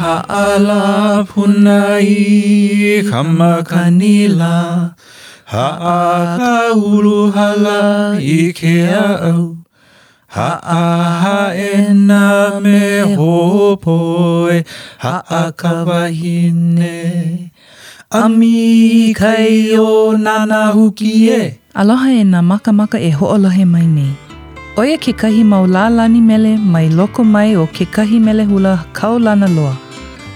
ha'ala punai kamakanila. Ha'a uluhala i ke au. Ha'a ha'ena me hopoe. Ha'a kawahine. Ami kai o nana huki e. Aloha e nā makamaka e ho'olohe mai nei. Oia ke kahi maulalani mele mai loko mai o ke kahi mele hula kaulana loa.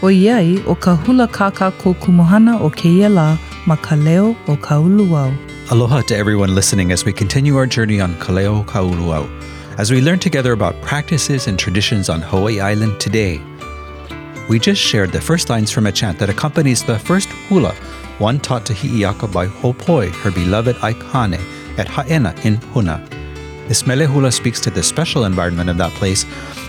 O iai o ka hula kaka ko kumuhana o ke ia la ma ka leo o ka uluau. Aloha to everyone listening as we continue our journey on Kaleo Kauluau. As we learn together about practices and traditions on Hawaii Island today, we just shared the first lines from a chant that accompanies the first hula, one taught to Hi'iaka by Hopoe, her beloved Aikane, at Haena in Puna. This mele hula speaks to the special environment of that place,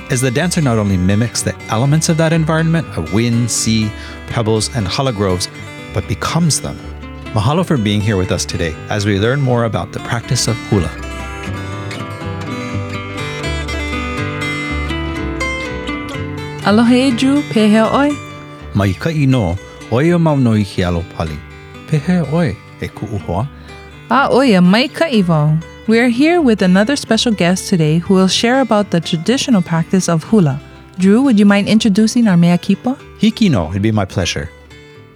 as the dancer not only mimics the elements of that environment of wind, sea, pebbles, and hala groves, but becomes them. Mahalo for being here with us today as we learn more about the practice of hula. Aloha e Drew, pehea oi. Mai ka ino, oia mau noi ki alo pali. Pehe oi, e ku'u hoa. Ah oia, mai ka iwao. We are here with another special guest today who will share about the traditional practice of hula. Drew, would you mind introducing our mea kipa? Hiki no, it'd be my pleasure.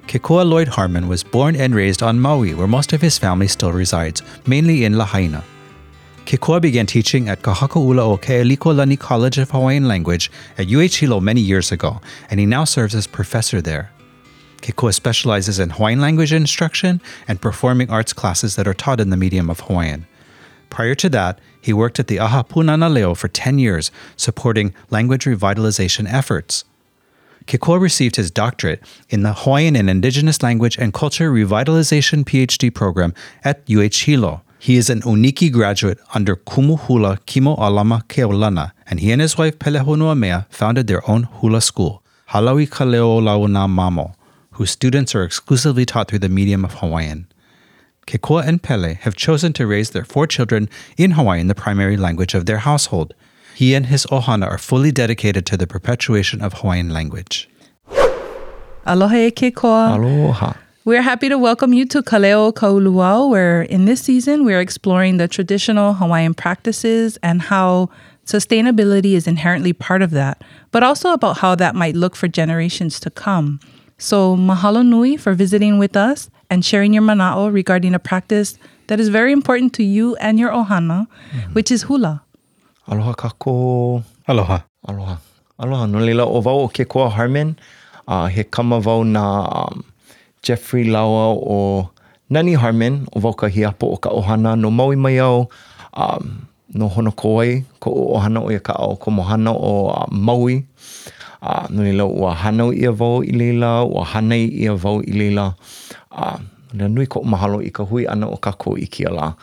Kekoa Lloyd Harman was born and raised on Maui, where most of his family still resides, mainly in Lahaina. Kekoa began teaching at Ka Haka 'Ula o Ke'elikolani College of Hawaiian Language at UH Hilo many years ago, and he now serves as professor there. Kekoa specializes in Hawaiian language instruction and performing arts classes that are taught in the medium of Hawaiian. Prior to that, he worked at the Aha Punana Leo for 10 years, supporting language revitalization efforts. Kekoa received his doctorate in the Hawaiian and Indigenous Language and Culture Revitalization PhD program at UH Hilo. He is an Uniki graduate under Kumu Hula Kimo Alama Keaulana, and he and his wife Pelehonua Mea founded their own hula school, Halawi Kaleo Launa Mamo, whose students are exclusively taught through the medium of Hawaiian. Kekoa and Pele have chosen to raise their four children in Hawaiian, the primary language of their household. He and his ohana are fully dedicated to the perpetuation of Hawaiian language. Aloha e ke. Aloha. We're happy to welcome you to Kaleo Kauluau, where in this season we're exploring the traditional Hawaiian practices and how sustainability is inherently part of that, but also about how that might look for generations to come. So, mahalo nui for visiting with us and sharing your mana'o regarding a practice that is very important to you and your ohana, which is hula. Aloha kako. Aloha. Aloha. Aloha. No leila o wau o ke koa Harman. Uh, he kama wau na um, Jeffrey Laua o Nani Harman o wau ka hiapo o ka ohana no maui mai au um, no hono koe ko o ohana o ia ka au ko mohana o uh, Maui. Uh, no leila ua hanau ia wau i leila, ua hanai ia wau i leila. Uh, na nui ko mahalo i ka hui ana o kako i kia la.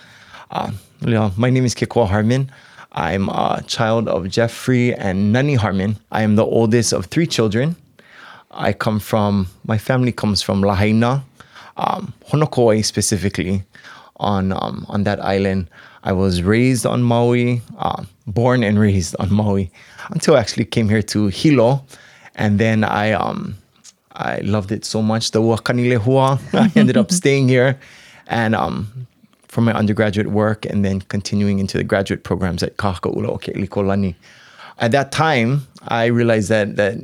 Uh, no my name is Kekoa Harman. I'm a child of Jeffrey and Nani Harman. I am the oldest of three children. I come from, my family comes from Lahaina, um, Honokoi specifically, on, um, on that island. I was raised on Maui, uh, born and raised on Maui, until I actually came here to Hilo. And then I, um, I loved it so much. The Wakani Lehua, I ended up staying here. And um, for my undergraduate work and then continuing into the graduate programs at Ka Haka 'Ula o Ke'elikolani. At that time, I realized that that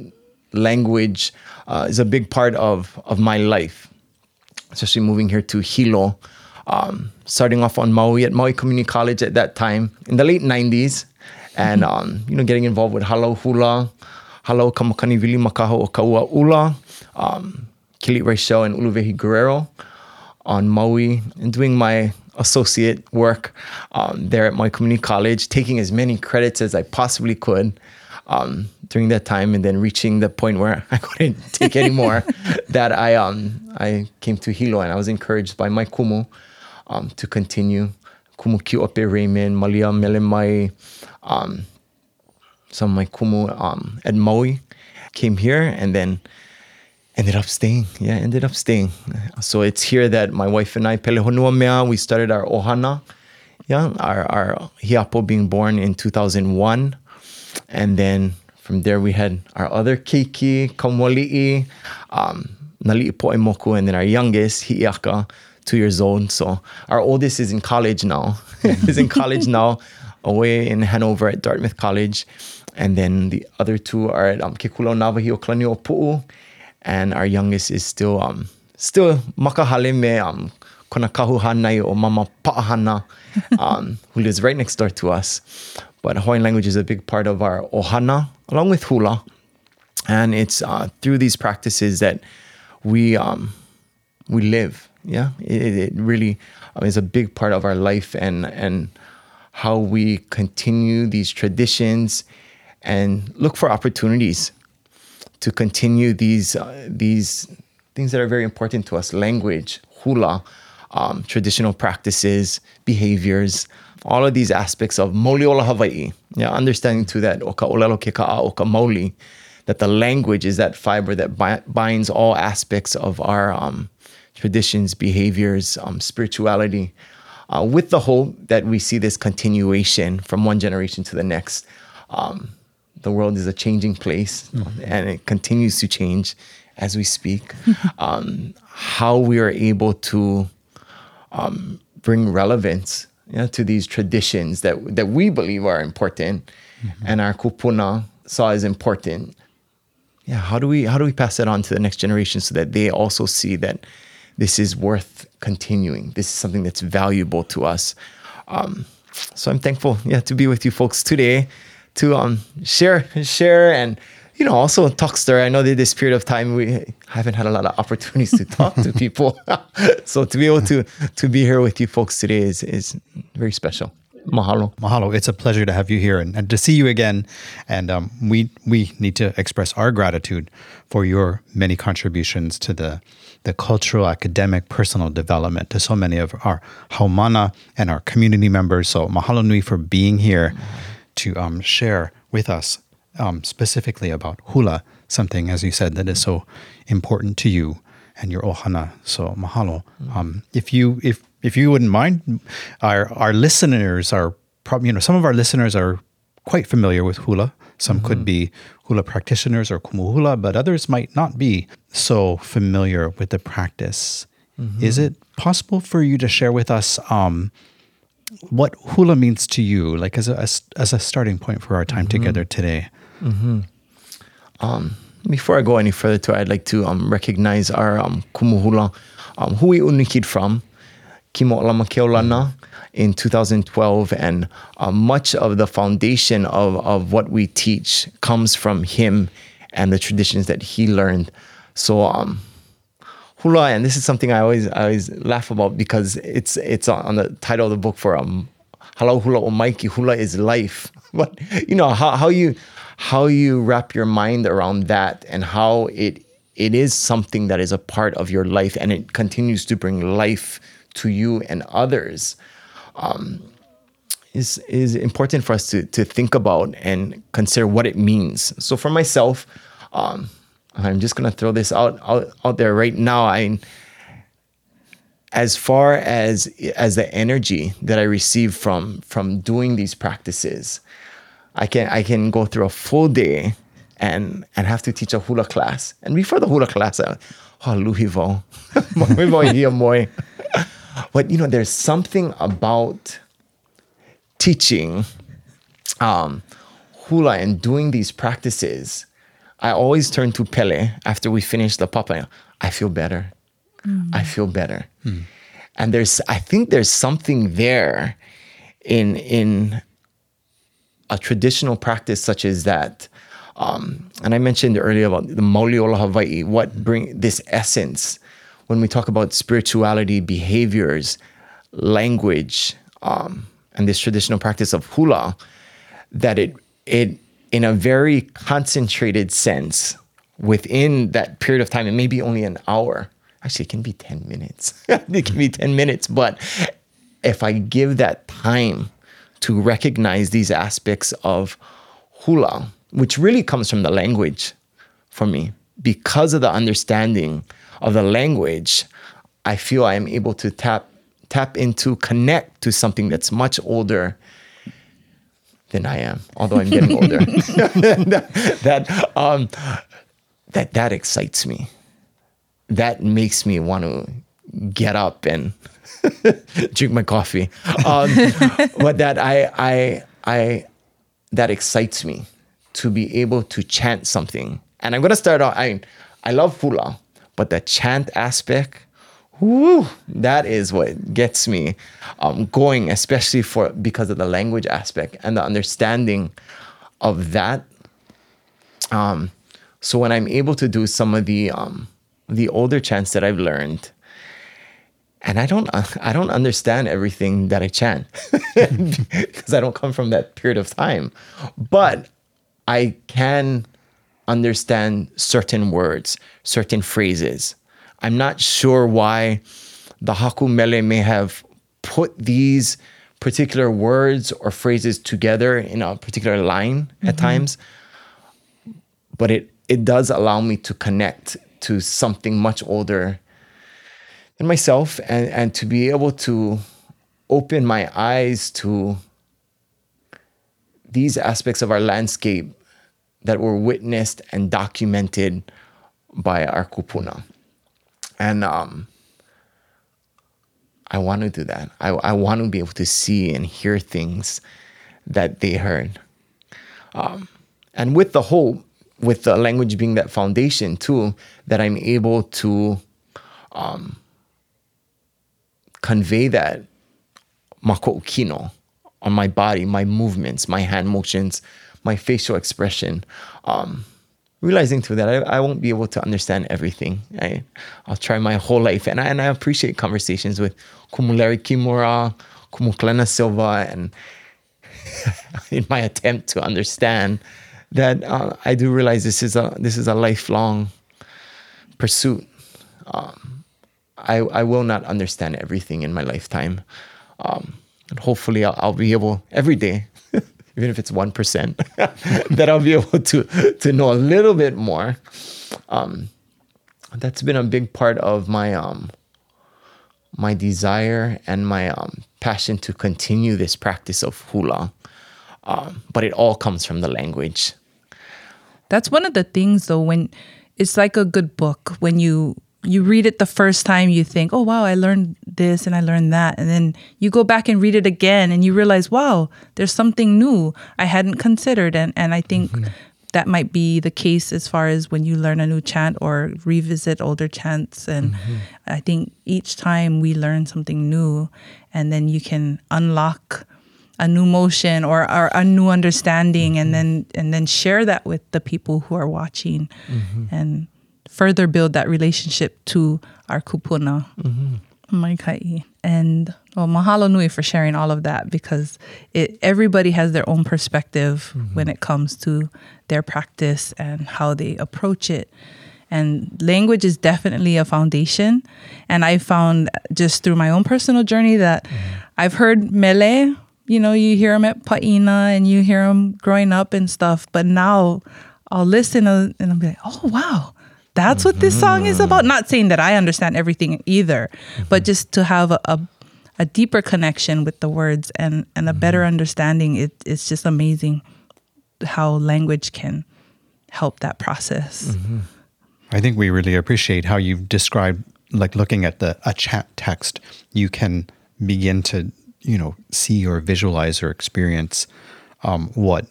language uh, is a big part of of my life, especially moving here to Hilo, um, starting off on Maui at Maui Community College at that time in the late '90s, and um, you know getting involved with Halau Hula, Halau Kamakani Wili Makaha o Kaua'ula, um, Keali'i Reichel and Uluwehi Guerrero on Maui and doing my associate work um, there at my community college, taking as many credits as I possibly could um, during that time, and then reaching the point where I couldn't take any more. that I um, I came to Hilo, and I was encouraged by my kumu um, to continue. Kumu Kiope Raymond, Malia Melemai, um, some of my kumu um, at Maui came here, and then ended up staying. Yeah, ended up staying. So it's here that my wife and I, Pelehonua Mea, we started our ohana. Yeah, our, our hiapo being born in 2001. And then from there, we had our other Keiki, Kamwali'i, um, Nali'i Po'e Moku, and then our youngest, Hi'iaka, two years old. So our oldest is in college now. is in college now, away in Hanover at Dartmouth College. And then the other two are at um, Ke Kula 'o Nawahiokalani'opu'u. And our youngest is still um still makahale me um kona kahuhanai o mama pa'ahana um, who lives right next door to us. But Hawaiian language is a big part of our ohana, along with hula. And it's uh, through these practices that we um, we live. Yeah, it, it really um, is a big part of our life and and how we continue these traditions and look for opportunities to continue these uh, these things that are very important to us: language, hula, um, traditional practices, behaviors, all of these aspects of Mauliola Hawaii. Yeah, understanding to that oka olelo ke ka'a oka maoli, that the language is that fiber that bi- binds all aspects of our um, traditions, behaviors, um, spirituality, uh, with the hope that we see this continuation from one generation to the next. Um, the world is a changing place and it continues to change as we speak. um, how we are able to um, bring relevance you know, to these traditions that that we believe are important and our kupuna saw as important. Yeah, how do we how do we pass that on to the next generation so that they also see that this is worth continuing? This is something that's valuable to us. Um, so I'm thankful, yeah, to be with you folks today to um share share and you know also talk story. I know that this period of time we haven't had a lot of opportunities to talk to people, so to be able to to be here with you folks today is is very special. Mahalo. Mahalo. It's a pleasure to have you here and, and to see you again. And um, we we need to express our gratitude for your many contributions to the the cultural, academic, personal development to so many of our haumana and our community members. So mahalo nui for being here to um, share with us um, specifically about hula, something as you said that is so important to you and your ohana. So mahalo. Um, if you if if you wouldn't mind, our our listeners are probably you know some of our listeners are quite familiar with hula. Some could be hula practitioners or kumuhula, but others might not be so familiar with the practice. Is it possible for you to share with us um, what hula means to you, like as a as, as a starting point for our time together today? Before I go any further to it, I'd like to um, recognize our um, kumuhula, um, hui unikid from Kimo Lama Keaulana in 2012. And uh, much of the foundation of, of what we teach comes from him and the traditions that he learned. So, um, hula, and this is something I always I always laugh about because it's it's on the title of the book for um Halau Hula o Maiki, hula is life. But you know how, how you how you wrap your mind around that and how it it is something that is a part of your life and it continues to bring life to you and others um, is is important for us to to think about and consider what it means. So for myself, um, I'm just gonna throw this out out, out there right now. I as far as as the energy that I receive from from doing these practices, I can I can go through a full day and and have to teach a hula class. And before the hula class, I, oh luhivo. But you know, there's something about teaching um, hula and doing these practices. I always turn to Pele after we finish the papa. I feel better. I feel better. And there's, I think there's something there in in a traditional practice such as that. Um, and I mentioned earlier about the Mauliola Hawaii, what bring this essence when we talk about spirituality, behaviors, language, um, and this traditional practice of hula, that it it in a very concentrated sense within that period of time, it may be only an hour. Actually, it can be 10 minutes. it can be 10 minutes. But if I give that time to recognize these aspects of hula, which really comes from the language for me, because of the understanding of the language, I feel I am able to tap tap into connect to something that's much older than I am, although I'm getting older. that that, um, that that excites me. That makes me want to get up and drink my coffee. Um, but that I I I that excites me to be able to chant something. And I'm gonna start off. I I love hula, but the chant aspect, that is what gets me um, going, especially for because of the language aspect and the understanding of that. Um, so when I'm able to do some of the um, the older chants that I've learned, and I don't I don't understand everything that I chant because I don't come from that period of time, but I can understand certain words, certain phrases. I'm not sure why the Haku Mele may have put these particular words or phrases together in a particular line at mm-hmm. times, but it it does allow me to connect to something much older than myself and, and to be able to open my eyes to these aspects of our landscape that were witnessed and documented by our kupuna. And um, I want to do that. I, I want to be able to see and hear things that they heard. Um, and with the hope, with the language being that foundation too, that I'm able to um, convey that mako kino on my body, my movements, my hand motions, my facial expression. Um, realizing through that I, I won't be able to understand everything. I, I'll try my whole life. And I, and I appreciate conversations with Kumu Larry Kimura, Kumu Kalena Silva, and in my attempt to understand that uh, I do realize this is a this is a lifelong pursuit. Um, I I will not understand everything in my lifetime, um, and hopefully I'll, I'll be able every day even if it's 1%, that I'll be able to, to know a little bit more. Um, that's been a big part of my, um, my desire and my um, passion to continue this practice of hula. Um, but it all comes from the language. That's one of the things though when it's like a good book when you you read it the first time you think oh wow i learned this and i learned that and then you go back and read it again and you realize wow there's something new i hadn't considered and and i think mm-hmm. that might be the case as far as when you learn a new chant or revisit older chants and mm-hmm. i think each time we learn something new and then you can unlock a new motion or, or a new understanding mm-hmm. and then and then share that with the people who are watching mm-hmm. and further build that relationship to our kupuna. Mm-hmm. And well, mahalo nui for sharing all of that because it everybody has their own perspective mm-hmm. when it comes to their practice and how they approach it. And language is definitely a foundation. And I found just through my own personal journey that mm-hmm. I've heard mele, you know, you hear them at Paina and you hear them growing up and stuff. But now I'll listen and I'll be like, oh, wow, that's what this song is about. Not saying that I understand everything either, mm-hmm. but just to have a, a, a, deeper connection with the words and, and a mm-hmm. better understanding. It, it's just amazing how language can help that process. Mm-hmm. I think we really appreciate how you've described, like looking at the a chat text, you can begin to you know see or visualize or experience um, what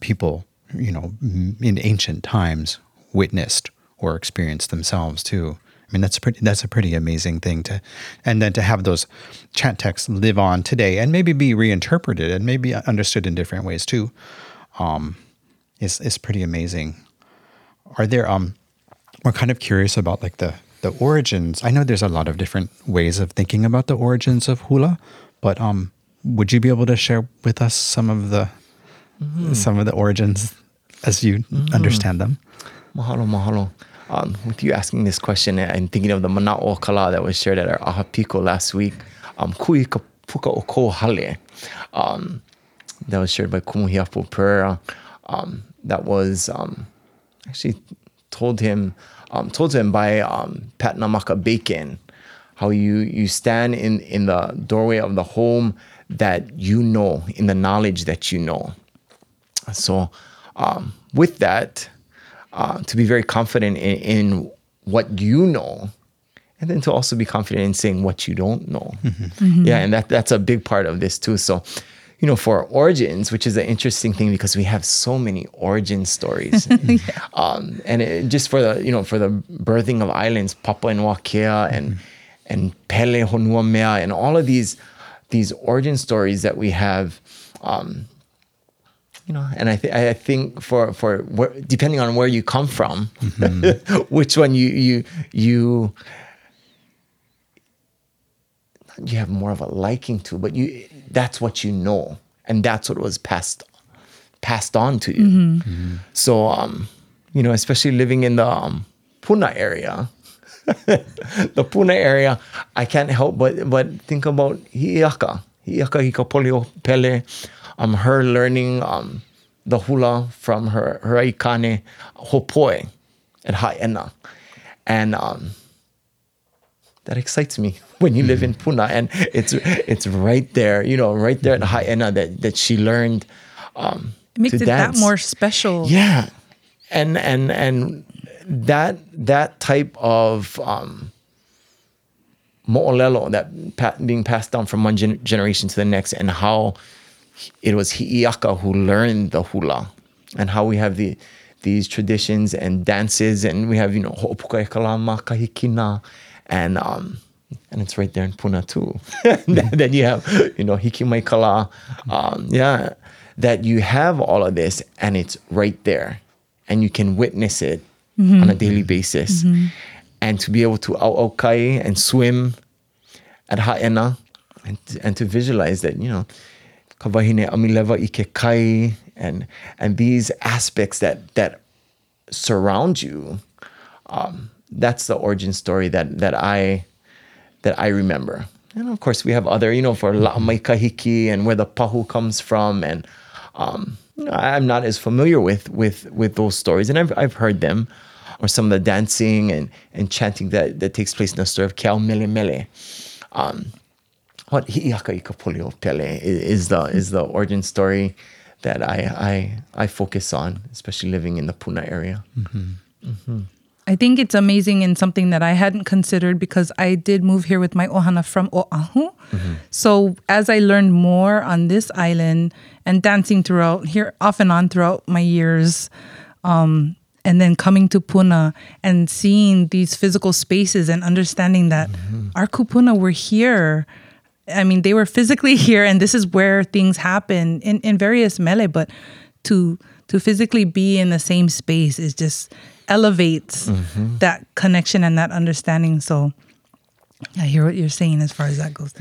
people you know in ancient times witnessed or experience themselves too. I mean, that's a pretty that's a pretty amazing thing to, and then to have those chat texts live on today and maybe be reinterpreted and maybe understood in different ways too, um, is is pretty amazing. Are there um, we're kind of curious about like the the origins. I know there's a lot of different ways of thinking about the origins of hula, but um, would you be able to share with us some of the mm-hmm. some of the origins as you mm-hmm. understand them? Mahalo, mahalo um, with you asking this question and thinking of the mana'o kala that was shared at our Ahapiko last week, um, kui ka puka o ko hale, um, that was shared by Kumu Hiapo Perreira, um, that was um, actually told him um, told to him by um, Pat Namaka Bacon, how you you stand in in the doorway of the home that you know, in the knowledge that you know. So, um, with that, uh, to be very confident in, in what you know, and then to also be confident in saying what you don't know. Yeah, and that that's a big part of this too. So, you know, for origins, which is an interesting thing because we have so many origin stories, um, and it, just for the you know for the birthing of islands, Papua and Wakea and and Pele Honua Mea, and all of these these origin stories that we have. Um, you know, and I, th- I think for for where, depending on where you come from, which one you you you you have more of a liking to, but you that's what you know, and that's what was passed passed on to you. So, um, you know, especially living in the um, Puna area, the Puna area, I can't help but but think about Hiiaka, Hiiaka Hikapolio Pele, um, her learning um, the hula from her her aikane Hopoe at Haena, and um, that excites me when you live in Puna and it's it's right there, you know, right there at Haena that that she learned. Um, It makes it that more special. Yeah, and and and that that type of um, mo'olelo that pa- being passed down from one gen- generation to the next, and how it was Hi'iaka who learned the hula, and how we have the these traditions and dances, and we have you know ho'opuka e kahikina, and um, and it's right there in Puna too. then you have you know hikimai kala, um, yeah, that you have all of this, and it's right there, and you can witness it on a daily basis, and to be able to aukai and swim at Haena and, and to visualize that, you know, ka wahine amilewa i ke kai and and these aspects that that surround you, um, that's the origin story that that I that I remember. And of course, we have other, you know, for La'amai Kahiki and where the pahu comes from, and um, I'm not as familiar with with with those stories, and I've I've heard them, or some of the dancing and and chanting that that takes place in the story of Kel Mele Mele. Um, what Hi'iaka i Kapolio Pele is, is the is the origin story that I I I focus on, especially living in the Puna area. Mm-hmm. Mm-hmm. I think it's amazing and something that I hadn't considered because I did move here with my ohana from Oahu. Mm-hmm. So as I learned more on this island and dancing throughout here off and on throughout my years, um, and then coming to Puna and seeing these physical spaces and understanding that our kupuna were here. I mean, they were physically here, and this is where things happen in, in various mele. But to to physically be in the same space is just elevates that connection and that understanding. So I hear what you're saying as far as that goes.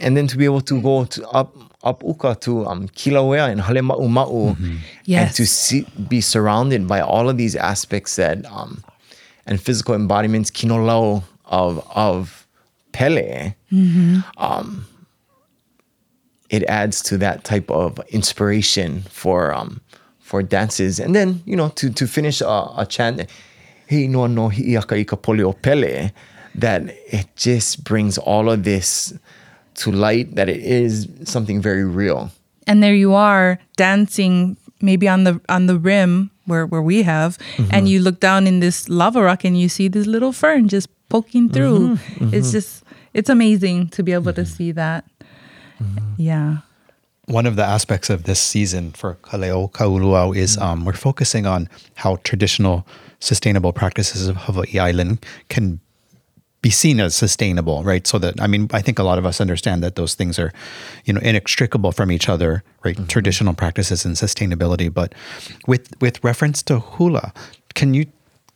and then to be able to go to up up uka to um Kilauea and Halema'uma'u and Yes. to see be surrounded by all of these aspects that um and physical embodiments kinolau of of Pele mm-hmm. um it adds to that type of inspiration for um for dances. And then you know to to finish a, a chant hey no no hi'iaka i ka poli Pele that it just brings all of this to light that it is something very real. And there you are dancing maybe on the on the rim where where we have and mm-hmm. you look down in this lava rock and you see this little fern just poking through. Mm-hmm. It's just it's amazing to be able to mm-hmm. see that mm-hmm. yeah One of the aspects of this season for Kaleo Kauluau is mm. um, we're focusing on how traditional sustainable practices of Hawaii Island can be seen as sustainable, right? So that I mean, I think a lot of us understand that those things are, you know, inextricable from each other, right? Mm-hmm. Traditional practices and sustainability. But with with reference to hula, can you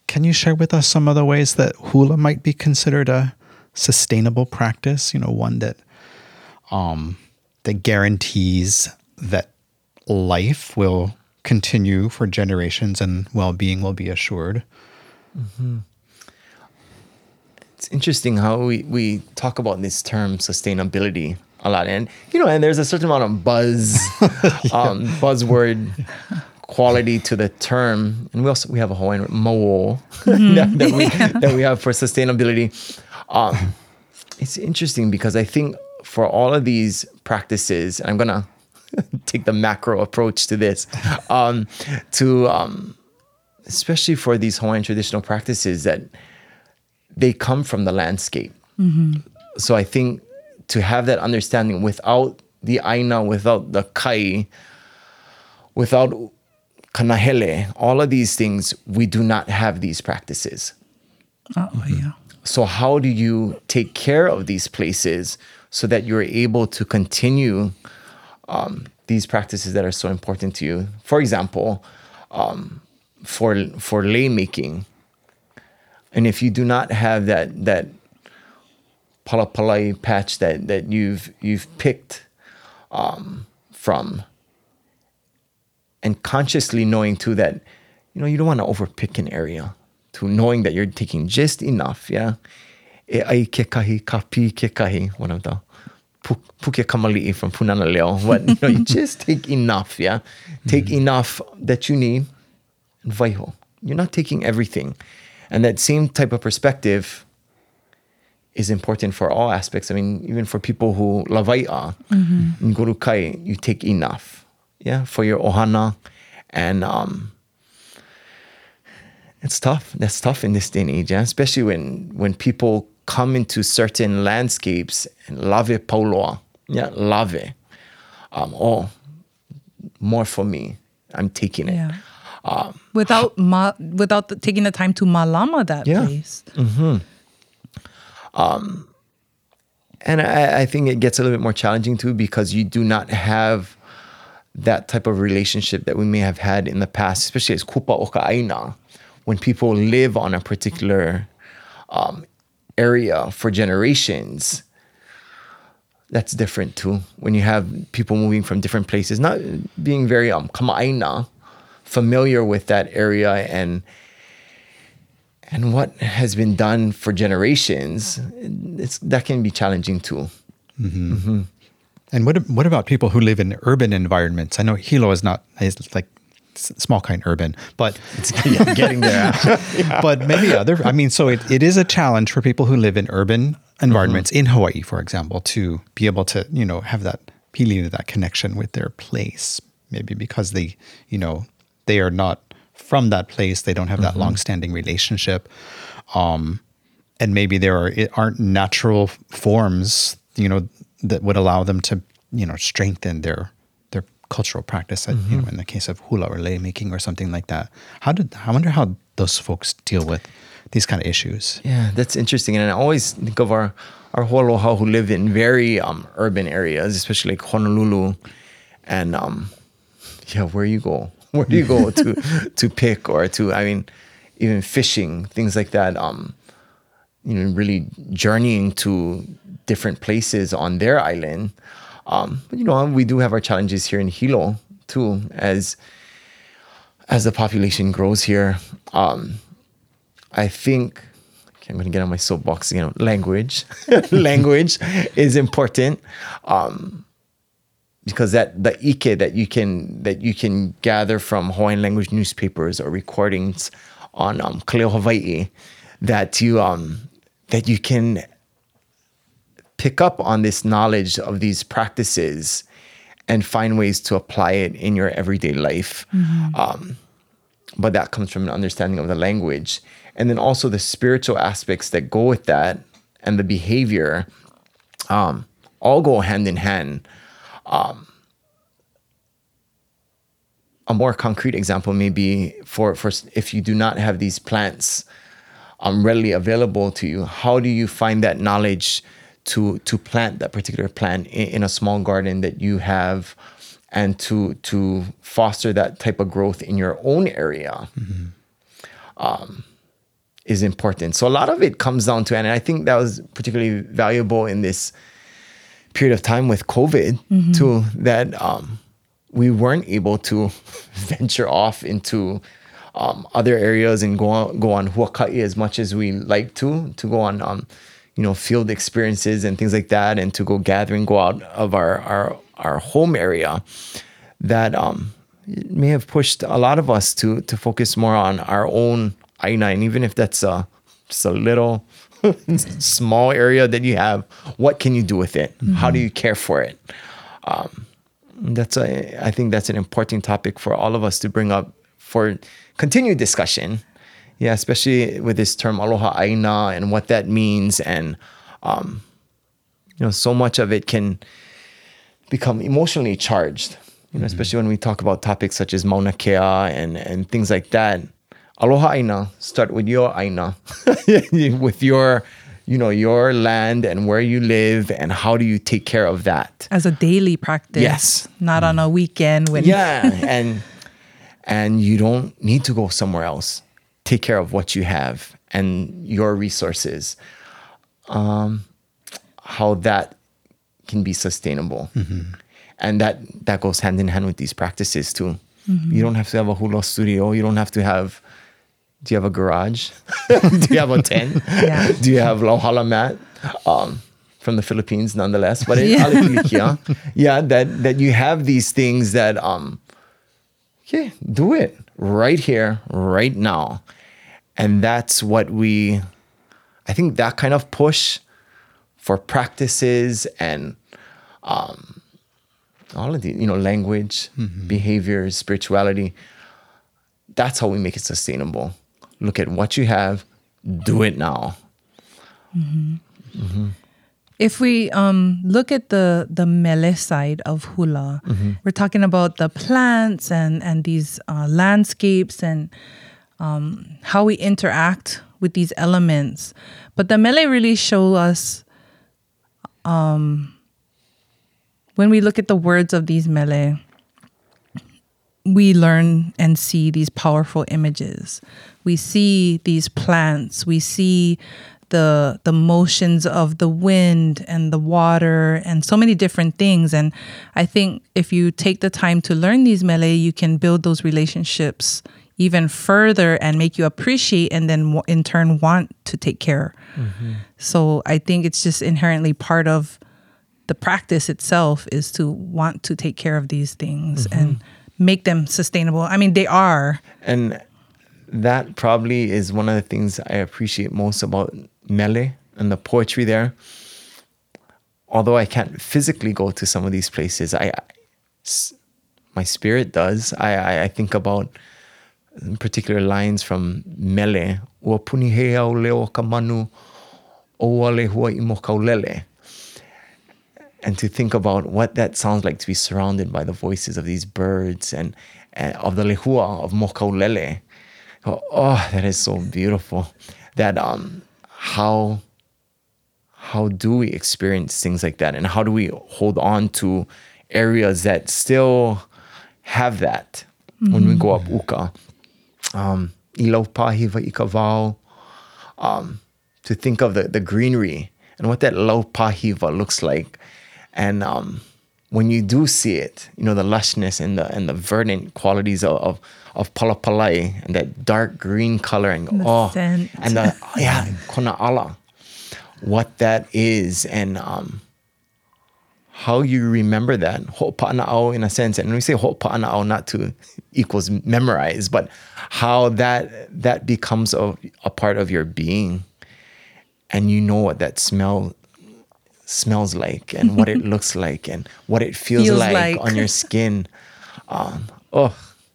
can you share with us some of the ways that hula might be considered a sustainable practice? You know, one that um, that guarantees that life will continue for generations and well-being will be assured. it's interesting how we, we talk about this term sustainability a lot and you know and there's a certain amount of buzz um, buzzword quality to the term and we also we have a Hawaiian word, mo that, that we that we have for sustainability um, it's interesting because I think for all of these practices, and I'm gonna take the macro approach to this, um, to um, especially for these Hawaiian traditional practices that they come from the landscape. So I think to have that understanding without the aina, without the kai, without kanahele, all of these things, we do not have these practices. Oh, yeah. So, how do you take care of these places so that you're able to continue um, these practices that are so important to you? For example, um, for for lei making, and if you do not have that that palapalai patch that that you've you've picked um, from, and consciously knowing too that you know you don't want to overpick an area to knowing that you're taking just enough yeah? E ai ke kahi ka pi ke kahi one of the puke kamali'i from punana leo. But you know you just take enough yeah? Take enough that you need and vaiho. You're not taking everything. And that same type of perspective is important for all aspects. I mean, even for people who lavai'a, in Guru Kai, you take enough, yeah, for your ohana. And um, it's tough. That's tough in this day and age, yeah? especially when, when people come into certain landscapes and lave pauloa, yeah, lave. Um, oh, more for me. I'm taking it. Yeah. Um, without ma- without the, taking the time to malama that Yeah. place. Mm-hmm. Um, and I, I think it gets a little bit more challenging too because you do not have that type of relationship that we may have had in the past, especially as kupa oka aina, when people live on a particular um, area for generations. That's different too. When you have people moving from different places, not being very um kamaaina, familiar with that area and and what has been done for generations, it's that can be challenging too. And what what about people who live in urban environments? I know Hilo is not is like small kind urban, but Yeah, getting there. but maybe other. I mean, so it, it is a challenge for people who live in urban environments in Hawaii, for example, to be able to you know have that pili that connection with their place. Maybe because they you know they are not from that place, they don't have that long-standing relationship, um, and maybe there are it aren't natural forms you know that would allow them to you know strengthen their cultural practice. You know, in the case of hula or lei making or something like that. How did I wonder how those folks deal with these kind of issues? Yeah, that's interesting. And I always think of our our Hoaloha who live in very um, urban areas, especially like Honolulu, and um, yeah, where you go, where do you go to to pick or to? I mean, even fishing, things like that. Um, you know, really journeying to different places on their island. Um, but you know, we do have our challenges here in Hilo too, as as the population grows here. Um, I think okay, I'm going to get on my soapbox again. Language, language is important um, because that the ike that you can that you can gather from Hawaiian language newspapers or recordings on um, Kaleo Hawaii that you um, that you can pick up on this knowledge of these practices and find ways to apply it in your everyday life. Um, but that comes from an understanding of the language and then also the spiritual aspects that go with that and the behavior um, all go hand in hand um, a more concrete example may be for, for if you do not have these plants um, readily available to you how do you find that knowledge to to plant that particular plant in, in a small garden that you have and to to foster that type of growth in your own area um, is important. So a lot of it comes down to, and I think that was particularly valuable in this period of time with COVID too, that um, we weren't able to venture off into um, other areas and go on, go on huaka'i as much as we like to, to go on, um, you know, field experiences and things like that, and to go gathering, go out of our our our home area. That um, may have pushed a lot of us to to focus more on our own aina, and even if that's uh, just a little small area that you have, what can you do with it? How do you care for it? Um, that's a, I think that's an important topic for all of us to bring up for continued discussion. Yeah, especially with this term aloha aina and what that means, and um, you know, so much of it can become emotionally charged. You know, especially when we talk about topics such as Mauna Kea and and things like that. Aloha aina start with your aina, with your you know your land and where you live and how do you take care of that. As a daily practice. Yes. Not on a weekend when Yeah, and and you don't need to go somewhere else. Take care of what you have and your resources. Um, how that can be sustainable, and that that goes hand in hand with these practices too. You don't have to have a hula studio. You don't have to have. Do you have a garage? do you have a tent? Yeah. Do you have lauhala mat? Um, from the Philippines, nonetheless, but in Yeah. Yeah, that that you have these things that um, yeah, do it right here, right now. And that's what we, I think that kind of push for practices and um, all of the, you know, language, behaviors, spirituality. That's how we make it sustainable. Look at what you have, do it now. If we um, look at the the mele side of hula, we're talking about the plants and and these uh, landscapes and um, how we interact with these elements. But the mele really show us um, when we look at the words of these mele, we learn and see these powerful images. We see these plants. We see the the motions of the wind and the water and so many different things. And I think if you take the time to learn these mele, you can build those relationships even further and make you appreciate and then in turn want to take care. Mm-hmm. So I think it's just inherently part of the practice itself is to want to take care of these things mm-hmm. and make them sustainable. I mean, they are. And that probably is one of the things I appreciate most about Mele and the poetry there. Although I can't physically go to some of these places, I, I- my spirit does. I, I, I think about particular lines from Mele. Ua puni he au leo ka manu, o ale hua i mo kaulele. And to think about what that sounds like to be surrounded by the voices of these birds and, and of the lehua of Mokaulele. Oh, oh, that is so beautiful. That um how how do we experience things like that and how do we hold on to areas that still have that when we go up uka um ilo pahiva ikavao um to think of the, the greenery and what that low pahiva looks like. And um when you do see it you know the lushness and the and the verdant qualities of of, of palapalai and that dark green color and oh scent. and the yeah kona what that is. And um how you remember that ho'opa'ana'au in a sense. And when we say ho'opa'ana'au not to equals memorize but how that that becomes a, a part of your being. And you know what that smell smells like and what it looks like and what it feels, Feels like, like. on your skin. Um, oh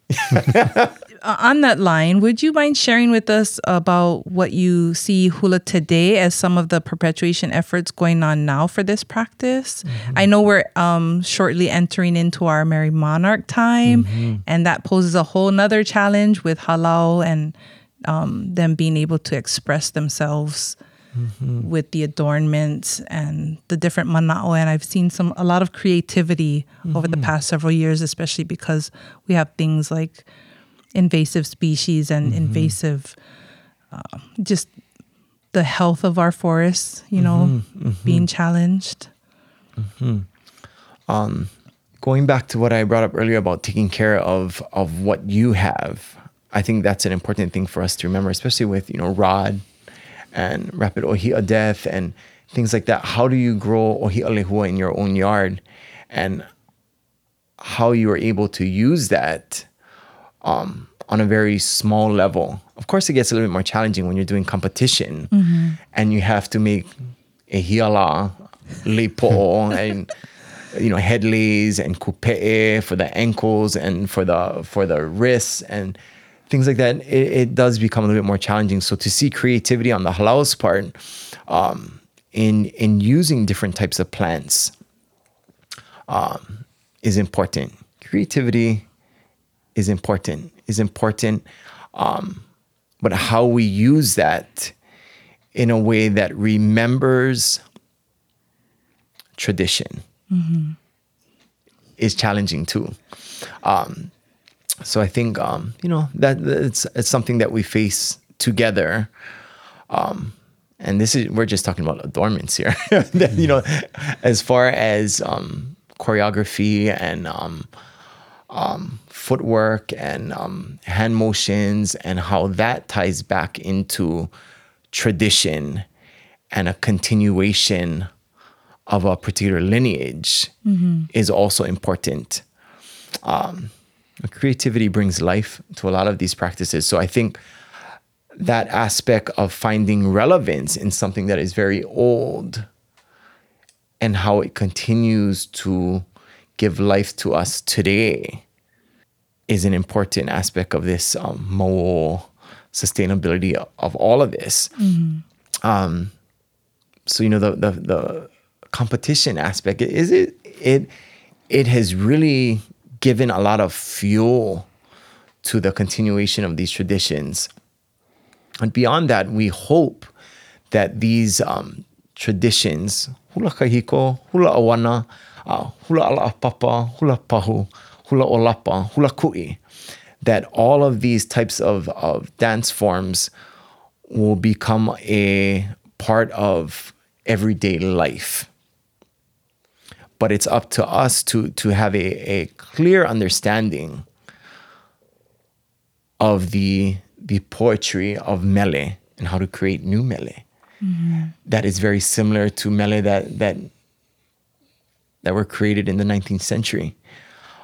Uh, on that line, would you mind sharing with us about what you see hula today as some of the perpetuation efforts going on now for this practice? Mm-hmm. I know we're um, shortly entering into our Merrie Monarch time, mm-hmm. and that poses a whole nother challenge with halau and um, them being able to express themselves mm-hmm. with the adornments and the different mana'o. And I've seen some a lot of creativity over the past several years, especially because we have things like invasive species and invasive, uh, just the health of our forests, you know, being challenged. Um, going back to what I brought up earlier about taking care of of what you have, I think that's an important thing for us to remember, especially with you know rod and rapid ohia death and things like that. How do you grow ohia lehua in your own yard, and how you are able to use that um, on a very small level. Of course, it gets a little bit more challenging when you're doing competition and you have to make a hiala, lepo, and you know headlays and kupe'e for the ankles and for the for the wrists and things like that. It, it does become a little bit more challenging. So to see creativity on the halau's part um, in in using different types of plants um, is important. Creativity is important. Is important, um, but how we use that in a way that remembers tradition is challenging too. Um, so I think um, you know that it's it's something that we face together. Um, and this is we're just talking about adornments here. That, you know, as far as um, choreography and um, um, footwork and um, hand motions and how that ties back into tradition and a continuation of a particular lineage is also important. Um, creativity brings life to a lot of these practices. So I think that aspect of finding relevance in something that is very old and how it continues to give life to us today is an important aspect of this um, moral sustainability of all of this. Um, so you know the the, the competition aspect is it it it has really given a lot of fuel to the continuation of these traditions. And beyond that, we hope that these um, traditions, hula kahiko, hula awana, uh, hula ala papa, hula pahu, hula olapa, hula kui, that all of these types of, of dance forms will become a part of everyday life. But it's up to us to, to have a, a clear understanding of the the poetry of mele and how to create new mele mm-hmm. that is very similar to mele that that that were created in the 19th century.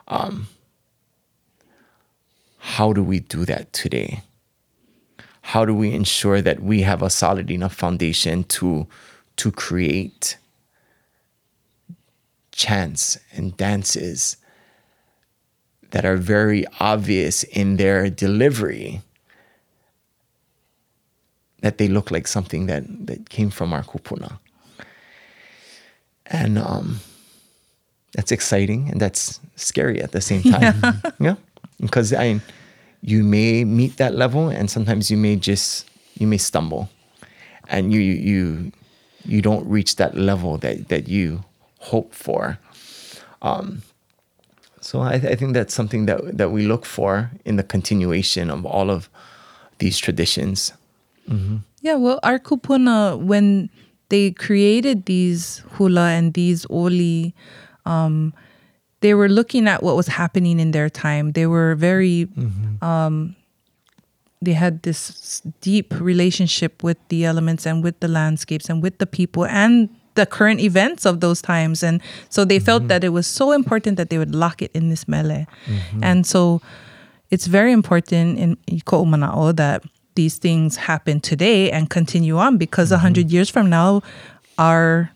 Um, how do we do that today? How do we ensure that we have a solid enough foundation to to create chants and dances that are very obvious in their delivery that they look like something that that came from our kupuna and um that's exciting and that's scary at the same time. Yeah, because i you may meet that level and sometimes you may just you may stumble. And you you you don't reach that level that that you hope for. Um so I, I think that's something that that we look for in the continuation of all of these traditions. Yeah, well, our kupuna, when they created these hula and these oli, um, they were looking at what was happening in their time. They were very, um, they had this deep relationship with the elements and with the landscapes and with the people and the current events of those times. And so they felt that it was so important that they would lock it in this mele. And so it's very important in Iko Umana'o that these things happen today and continue on because a 100 years from now, our,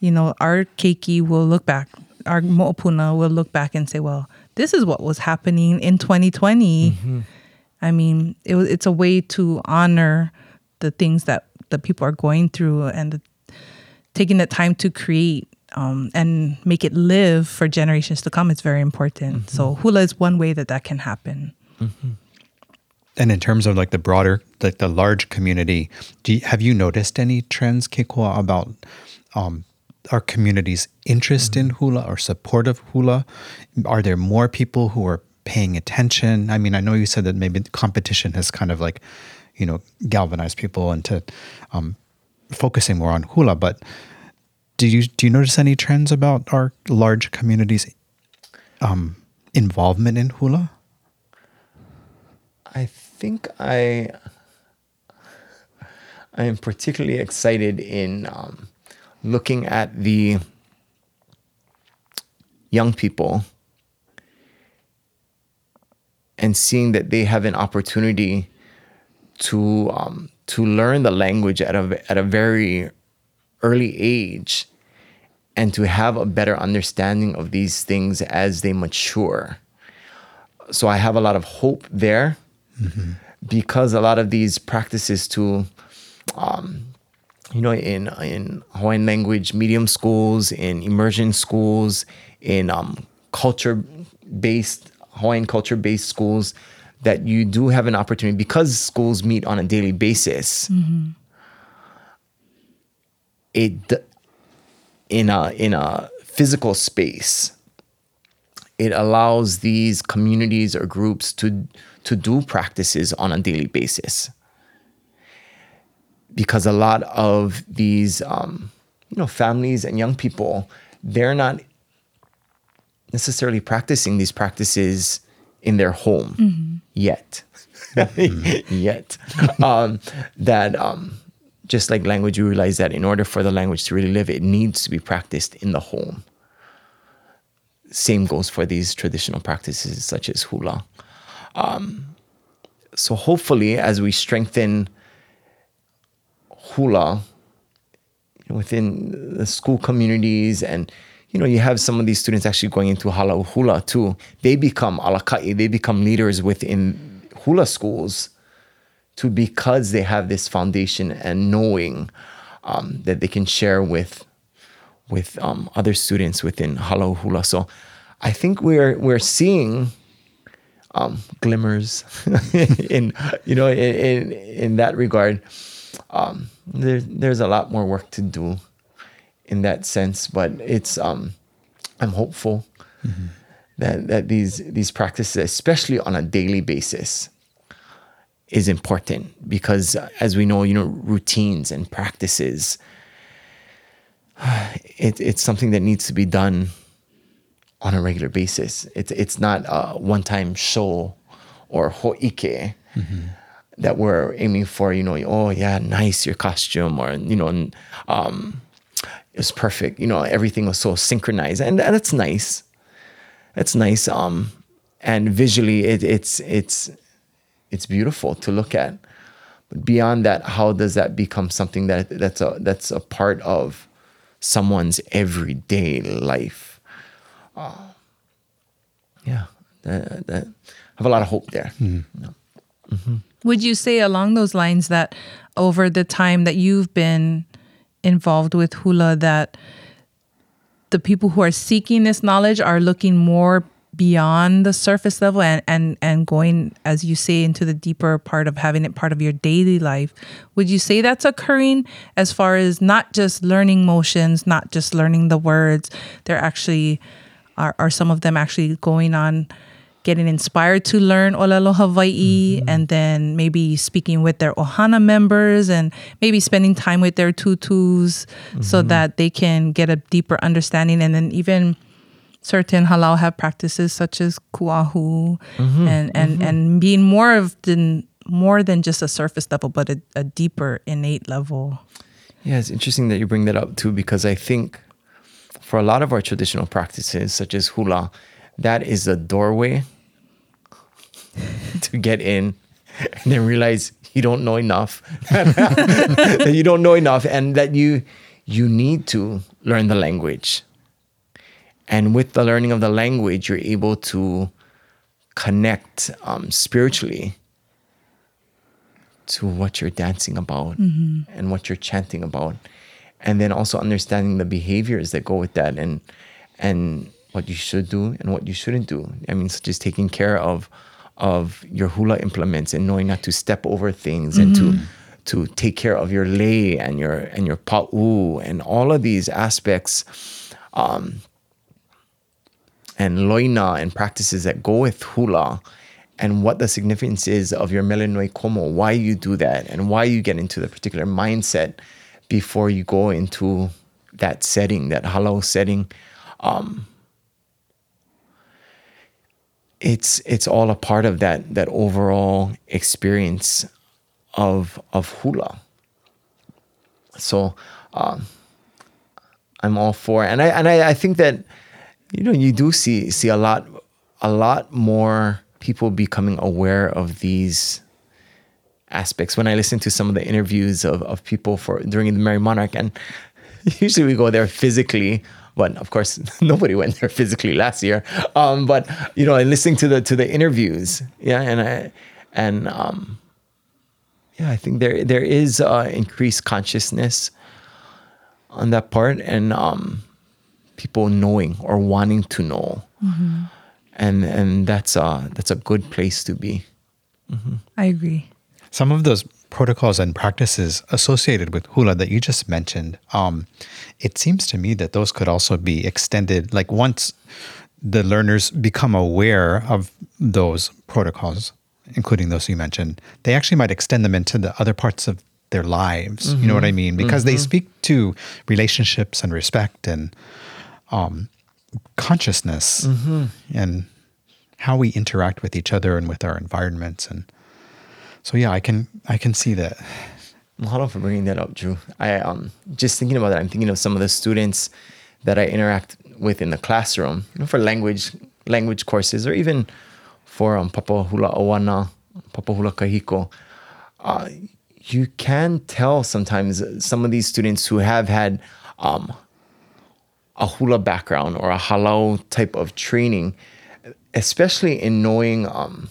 you know, our keiki will look back, our mo'opuna will look back and say, well, this is what was happening in 2020. I mean, it, it's a way to honor the things that the people are going through and the, taking the time to create um, and make it live for generations to come is very important. So hula is one way that that can happen. And in terms of like the broader, like the large community, do you, have you noticed any trends, Kekoa, about um, our community's interest in hula or support of hula? Are there more people who are paying attention? I mean, I know you said that maybe competition has kind of like, you know, galvanized people into um, focusing more on hula. But do you do you notice any trends about our large community's um, involvement in hula? I think I I am particularly excited in um, looking at the young people and seeing that they have an opportunity to um, to learn the language at a at a very early age and to have a better understanding of these things as they mature. So I have a lot of hope there because a lot of these practices to um, you know in in Hawaiian language medium schools, in immersion schools, in um, culture based Hawaiian culture based schools that you do have an opportunity because schools meet on a daily basis. It in a in a physical space, it allows these communities or groups to to do practices on a daily basis. Because a lot of these um, you know families and young people, they're not necessarily practicing these practices in their home yet. yet. Um, that um, just like language, you realize that in order for the language to really live, it needs to be practiced in the home. Same goes for these traditional practices such as hula. Um, so hopefully, as we strengthen hula within the school communities and you know you have some of these students actually going into halau hula too. They become alakai they become leaders within hula schools too because they have this foundation and knowing um, that they can share with with um, other students within halau hula. So i think we're we're seeing um, glimmers in you know in, in in that regard um, there, there's a lot more work to do in that sense, but it's um, I'm hopeful that that these these practices, especially on a daily basis, is important because uh, as we know, you know, routines and practices, it, it's something that needs to be done on a regular basis. It's it's not a one time show or ho'ike that we're aiming for. You know, oh yeah, nice your costume, or you know, um, it was perfect. You know, everything was so synchronized, and, that's nice. That's nice. Um, and visually, it, it's it's it's beautiful to look at. But beyond that, how does that become something that that's a that's a part of someone's everyday life? Uh, yeah, that, that, I have a lot of hope there. You know. Would you say along those lines that over the time that you've been involved with hula that the people who are seeking this knowledge are looking more beyond the surface level and, and, and going, as you say, into the deeper part of having it part of your daily life. Would you say that's occurring as far as not just learning motions, not just learning the words? They're actually, are, are some of them actually going on getting inspired to learn Olelo Hawaii mm-hmm. and then maybe speaking with their Ohana members and maybe spending time with their tutus so mm-hmm. that they can get a deeper understanding. And then even certain halau have practices such as kuahu mm-hmm. and, and, and being more of than more than just a surface level but a, a deeper innate level. Yeah, it's interesting that you bring that up too, because I think for a lot of our traditional practices, such as hula, that is a doorway to get in and then realize you don't know enough, that you don't know enough, and that you you need to learn the language. And with the learning of the language, you're able to connect um, spiritually to what you're dancing about and what you're chanting about. And then also understanding the behaviors that go with that and and what you should do and what you shouldn't do. I mean such as taking care of of your hula implements and knowing not to step over things and to to take care of your lei and your and your pa'u and all of these aspects um, and loina and practices that go with hula and what the significance is of your melanoi komo, why you do that, and why you get into the particular mindset before you go into that setting, that halau setting. Um, it's it's all a part of that that overall experience of of hula. So um, I'm all for, it. and I and I, I think that you know you do see see a lot a lot more people becoming aware of these aspects. When I listen to some of the interviews of, of people for during the Merrie Monarch, and usually we go there physically, but of course nobody went there physically last year. Um, but you know, and listening to the to the interviews, yeah, and I and um, yeah, I think there there is uh, increased consciousness on that part, and um, people knowing or wanting to know, and and that's uh that's a good place to be. I agree. Some of those protocols and practices associated with hula that you just mentioned, um, it seems to me that those could also be extended. Like once the learners become aware of those protocols, including those you mentioned, they actually might extend them into the other parts of their lives. You know what I mean? Because they speak to relationships and respect and um, consciousness and how we interact with each other and with our environments and so yeah i can i can see that Mahalo for bringing that up, Drew. I um just thinking about that. I'm thinking of some of the students that I interact with in the classroom, you know, for language language courses or even for um, Papa Hula Awana, Papa Hula Kahiko. Uh, you can tell sometimes some of these students who have had um, a hula background or a halau type of training, especially in knowing um,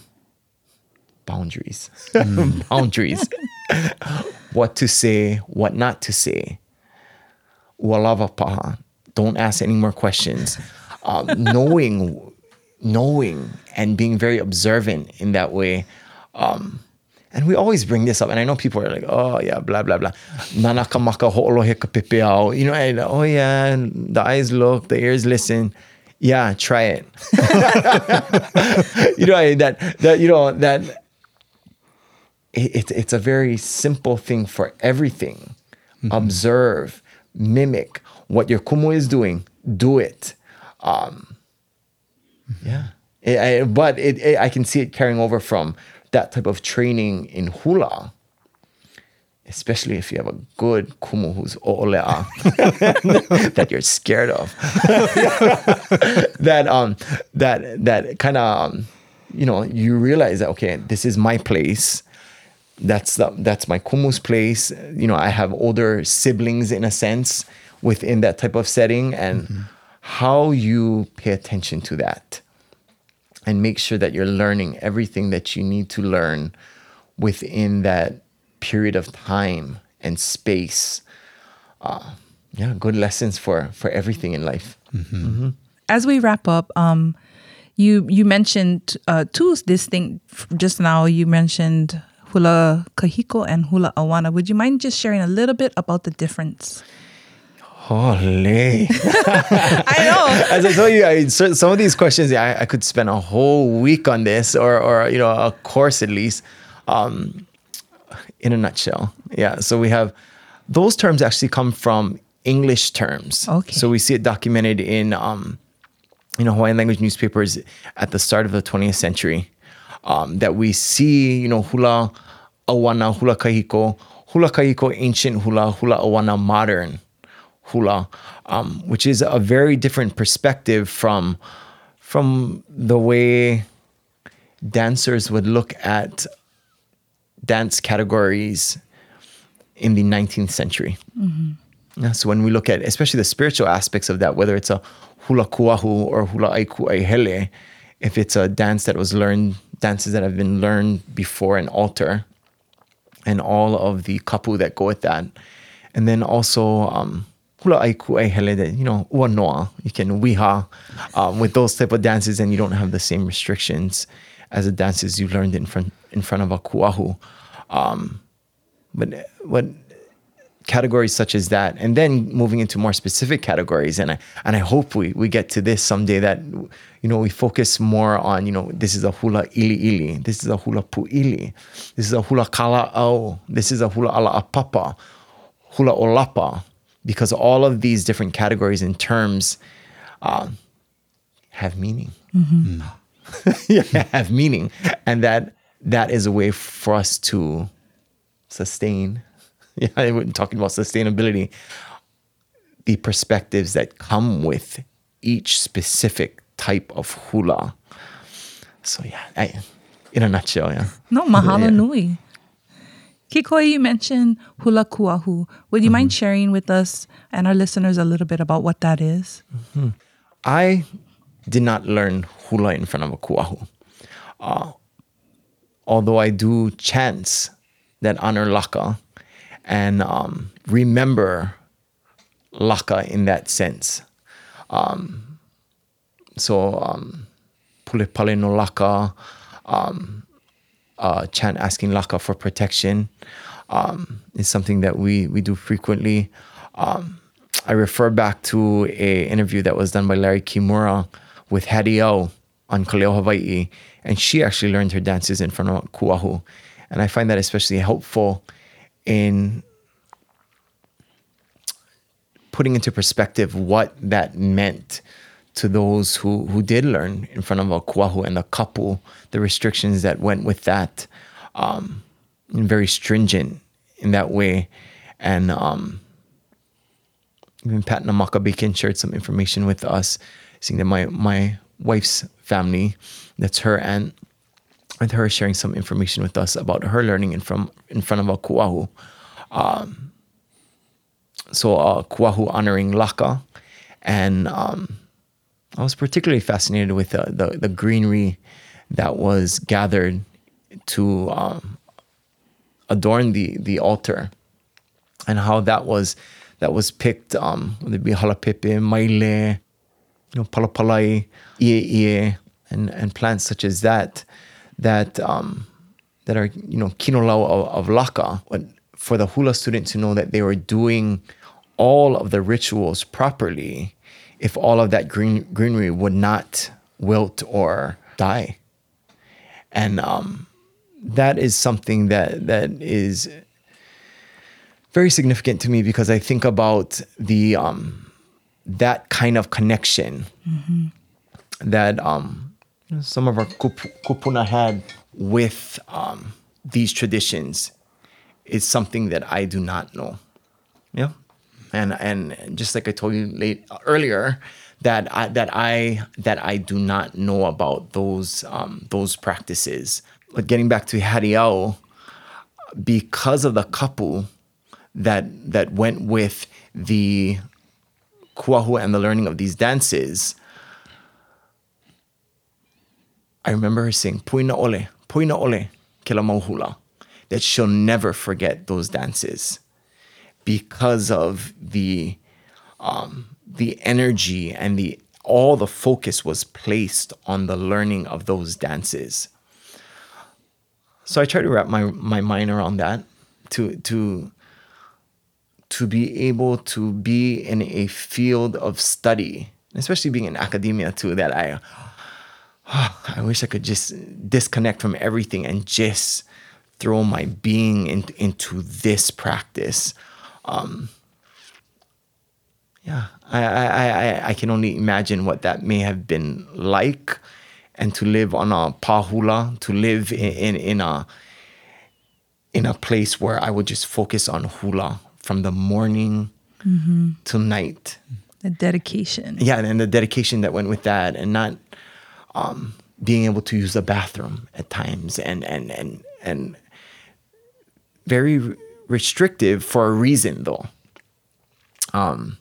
boundaries, boundaries, what to say, what not to say. Walava paha. Don't ask any more questions. Um, knowing, knowing, and being very observant in that way. Um, and we always bring this up, and I know people are like, "Oh yeah, blah blah blah." Nanaka maka pepeao. You know, and, oh yeah, the eyes look, the ears listen. Yeah, try it. you know that that you know that it, it, it's a very simple thing for everything. Observe, mimic what your kumu is doing. Do it. Um, yeah, It- I- but it, it, I can see it carrying over from that type of training in hula. Especially if you have a good kumu who's o'olea that you're scared of. that um that that kind of um, you know you realize that okay this is my place that's the, that's my kumu's place. You know i have older siblings in a sense within that type of setting and how you pay attention to that and make sure that you're learning everything that you need to learn within that period of time and space uh, yeah good lessons for for everything in life. As we wrap up, um, you you mentioned uh, two distinct just now. You mentioned hula kahiko and hula awana. Would you mind just sharing a little bit about the difference? Holy. I know. As I told you, I, so- some of these questions, I, I could spend a whole week on this, or or you know, a course at least. Um, in a nutshell, yeah. So we have those terms actually come from English terms. Okay. So we see it documented in um, you know Hawaiian language newspapers at the start of the 20th century. Um, that we see, you know, hula awana, hula kahiko, hula kahiko, ancient hula, hula awana, modern hula, um, which is a very different perspective from from the way dancers would look at dance categories in the 19th century. Yeah, so when we look at especially the spiritual aspects of that, whether it's a hula kuahu or hula aiku aihele, if it's a dance that was learned, dances that have been learned before an altar, and all of the kapu that go with that, and then also um, hula aiku you know ua you can wiha um, with those type of dances, and you don't have the same restrictions as the dances you learned in front in front of a kuahu. Um, but what categories such as that and then moving into more specific categories. And I and I hope we we get to this someday that you know we focus more on you know this is a hula ili ili this is a hula pu puili this is a hula kala au this is a hula ala apapa hula olapa because all of these different categories and terms um, have meaning. Yeah, have meaning. And that that is a way for us to sustain yeah we're talking about sustainability the perspectives that come with each specific type of hula So yeah, I, in a nutshell, yeah. No, mahalo Yeah. nui. Kikoi, you mentioned hula kuahu. Would you Mm-hmm. mind sharing with us and our listeners a little bit about what that is? I did not learn hula in front of a kuahu. Uh, although I do chants that honor laka and um, remember laka in that sense. Um, so, um, pule pale no laka, um, uh, chant asking laka for protection um, is something that we we do frequently. Um, I refer back to a interview that was done by Larry Kimura with Hattie O on Kaleo Hawaii, and she actually learned her dances in front of Kuahu, and I find that especially helpful in putting into perspective what that meant to those who, who did learn in front of a kuahu and a kapu, the restrictions that went with that, um, very stringent in that way. And um, even Pat Namaka Bacon shared some information with us, saying that my, my wife's family, that's her aunt, with her sharing some information with us about her learning in, from, in front of a kuahu so a Kuahu honoring Laka, and um, I was particularly fascinated with the, the, the greenery that was gathered to um, adorn the the altar, and how that was that was picked. Um, whether it be halapepe, maile, you know, palapalai, ie ie, and and plants such as that, that um, that are you know kinolau of, of laka. For the hula student to know that they were doing all of the rituals properly, if all of that green greenery would not wilt or die, and um, that is something that that is very significant to me because I think about the um, that kind of connection that um, some of our kup- kupuna had with um, these traditions is something that I do not know. Yeah, and and just like I told you late earlier, that I that I that I do not know about those um, those practices. But getting back to Hariao, because of the kapu that that went with the kuahu and the learning of these dances, I remember her saying, Puina ole, puina ole, kila mauhula, that she'll never forget those dances because of the um, the energy and the all the focus was placed on the learning of those dances. So I try to wrap my, my mind around that to to to be able to be in a field of study, especially being in academia too, that I I wish I could just disconnect from everything and just throw my being in, into this practice. Um, yeah, I, I, I, I can only imagine what that may have been like, and to live on a pahula, to live in, in, in a in a place where I would just focus on hula from the morning till night The dedication. yeah, and the dedication that went with that, and not um, being able to use the bathroom at times, and and and and very restrictive for a reason, though. Um,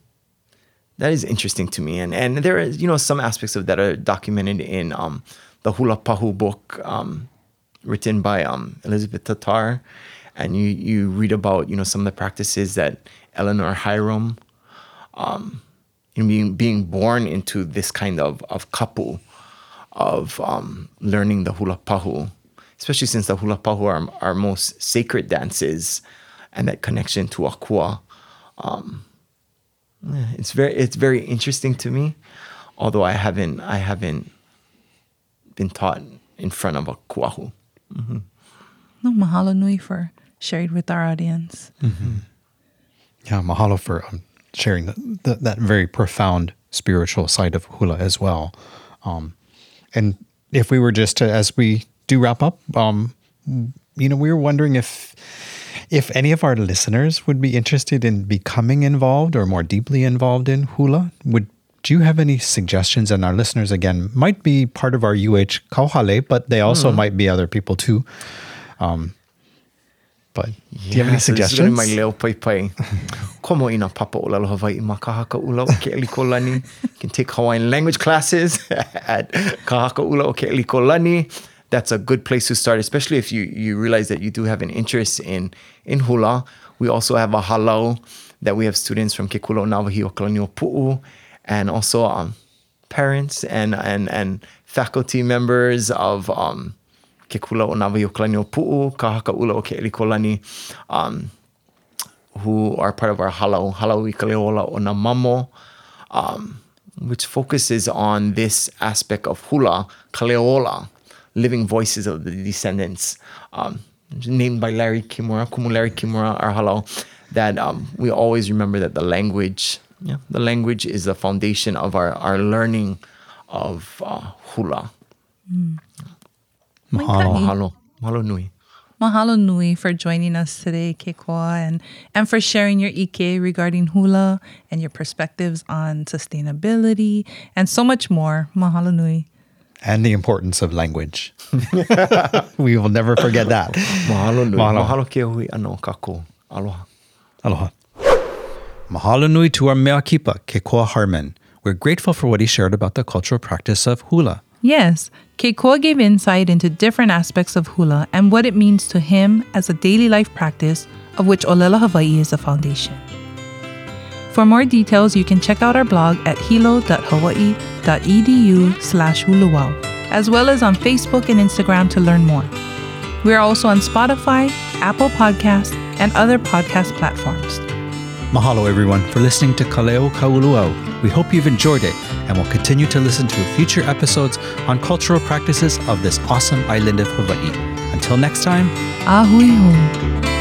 that is interesting to me, and and there is you know some aspects of that are documented in um, the Hula Pahu book, um, written by um, Elizabeth Tatar, and you you read about you know some of the practices that Eleanor Hiram you know, being being born into this kind of of kapu of um, learning the hula pahu, especially since the hula pahu are our most sacred dances, and that connection to akua. Um, it's very it's very interesting to me, although I haven't I haven't been taught in front of a kuahu. No, mahalo nui for sharing with our audience. Yeah, mahalo for um, sharing the, the, that very profound spiritual side of hula as well. Um, and if we were just to, as we do wrap up, um, you know, we were wondering if if any of our listeners would be interested in becoming involved or more deeply involved in hula, would do you have any suggestions? And our listeners, again, might be part of our UH Kauhale, but they also might be other people too. Um, do you have any so this is gonna be suggestions? my leo pai pai. Komo ina papa o lalo Hawaii ma Ka Haka 'Ula o Ke'elikolani. You can take Hawaiian language classes at Ka Haka 'Ula o Ke'elikolani. That's a good place to start, especially if you, you realize that you do have an interest in, in hula. We also have a halau that we have students from Ke Kula 'o Nawahiokalani'opu'u and also um, parents and, and, and faculty members of um, ke kula o Navahi o Kalani o Pu'u, Ka Haka 'Ula o Ke'elikolani, um, who are part of our halau, halau i ka o na mamo, um, which focuses on this aspect of hula, kaleola, living voices of the descendants, um, named by Larry Kimura, Kumu Larry Kimura, our halau, that um, we always remember that the language, yeah, the language is the foundation of our, our learning of uh, hula. Mahalo. Mahalo. Mahalo nui. Mahalo nui for joining us today, Kekoa, and, and for sharing your ike regarding hula and your perspectives on sustainability and so much more. Mahalo nui. And the importance of language. we will never forget that. Mahalo nui. Mahalo. Mahalo, ke hui ano kako. Aloha. Aloha. Mahalo nui to our mea kipa, Kekoa Harman. We're grateful for what he shared about the cultural practice of hula. Yes, Kekoa gave insight into different aspects of hula and what it means to him as a daily life practice, of which Olelo Hawaii is the foundation. For more details, you can check out our blog at hilo.hawaii.edu slash huluwau, as well as on Facebook and Instagram to learn more. We are also on Spotify, Apple Podcasts, and other podcast platforms. Mahalo, everyone, for listening to Kaleo Kauluau. We hope you've enjoyed it and will continue to listen to future episodes on cultural practices of this awesome island of Hawaii. Until next time, Ahui hu.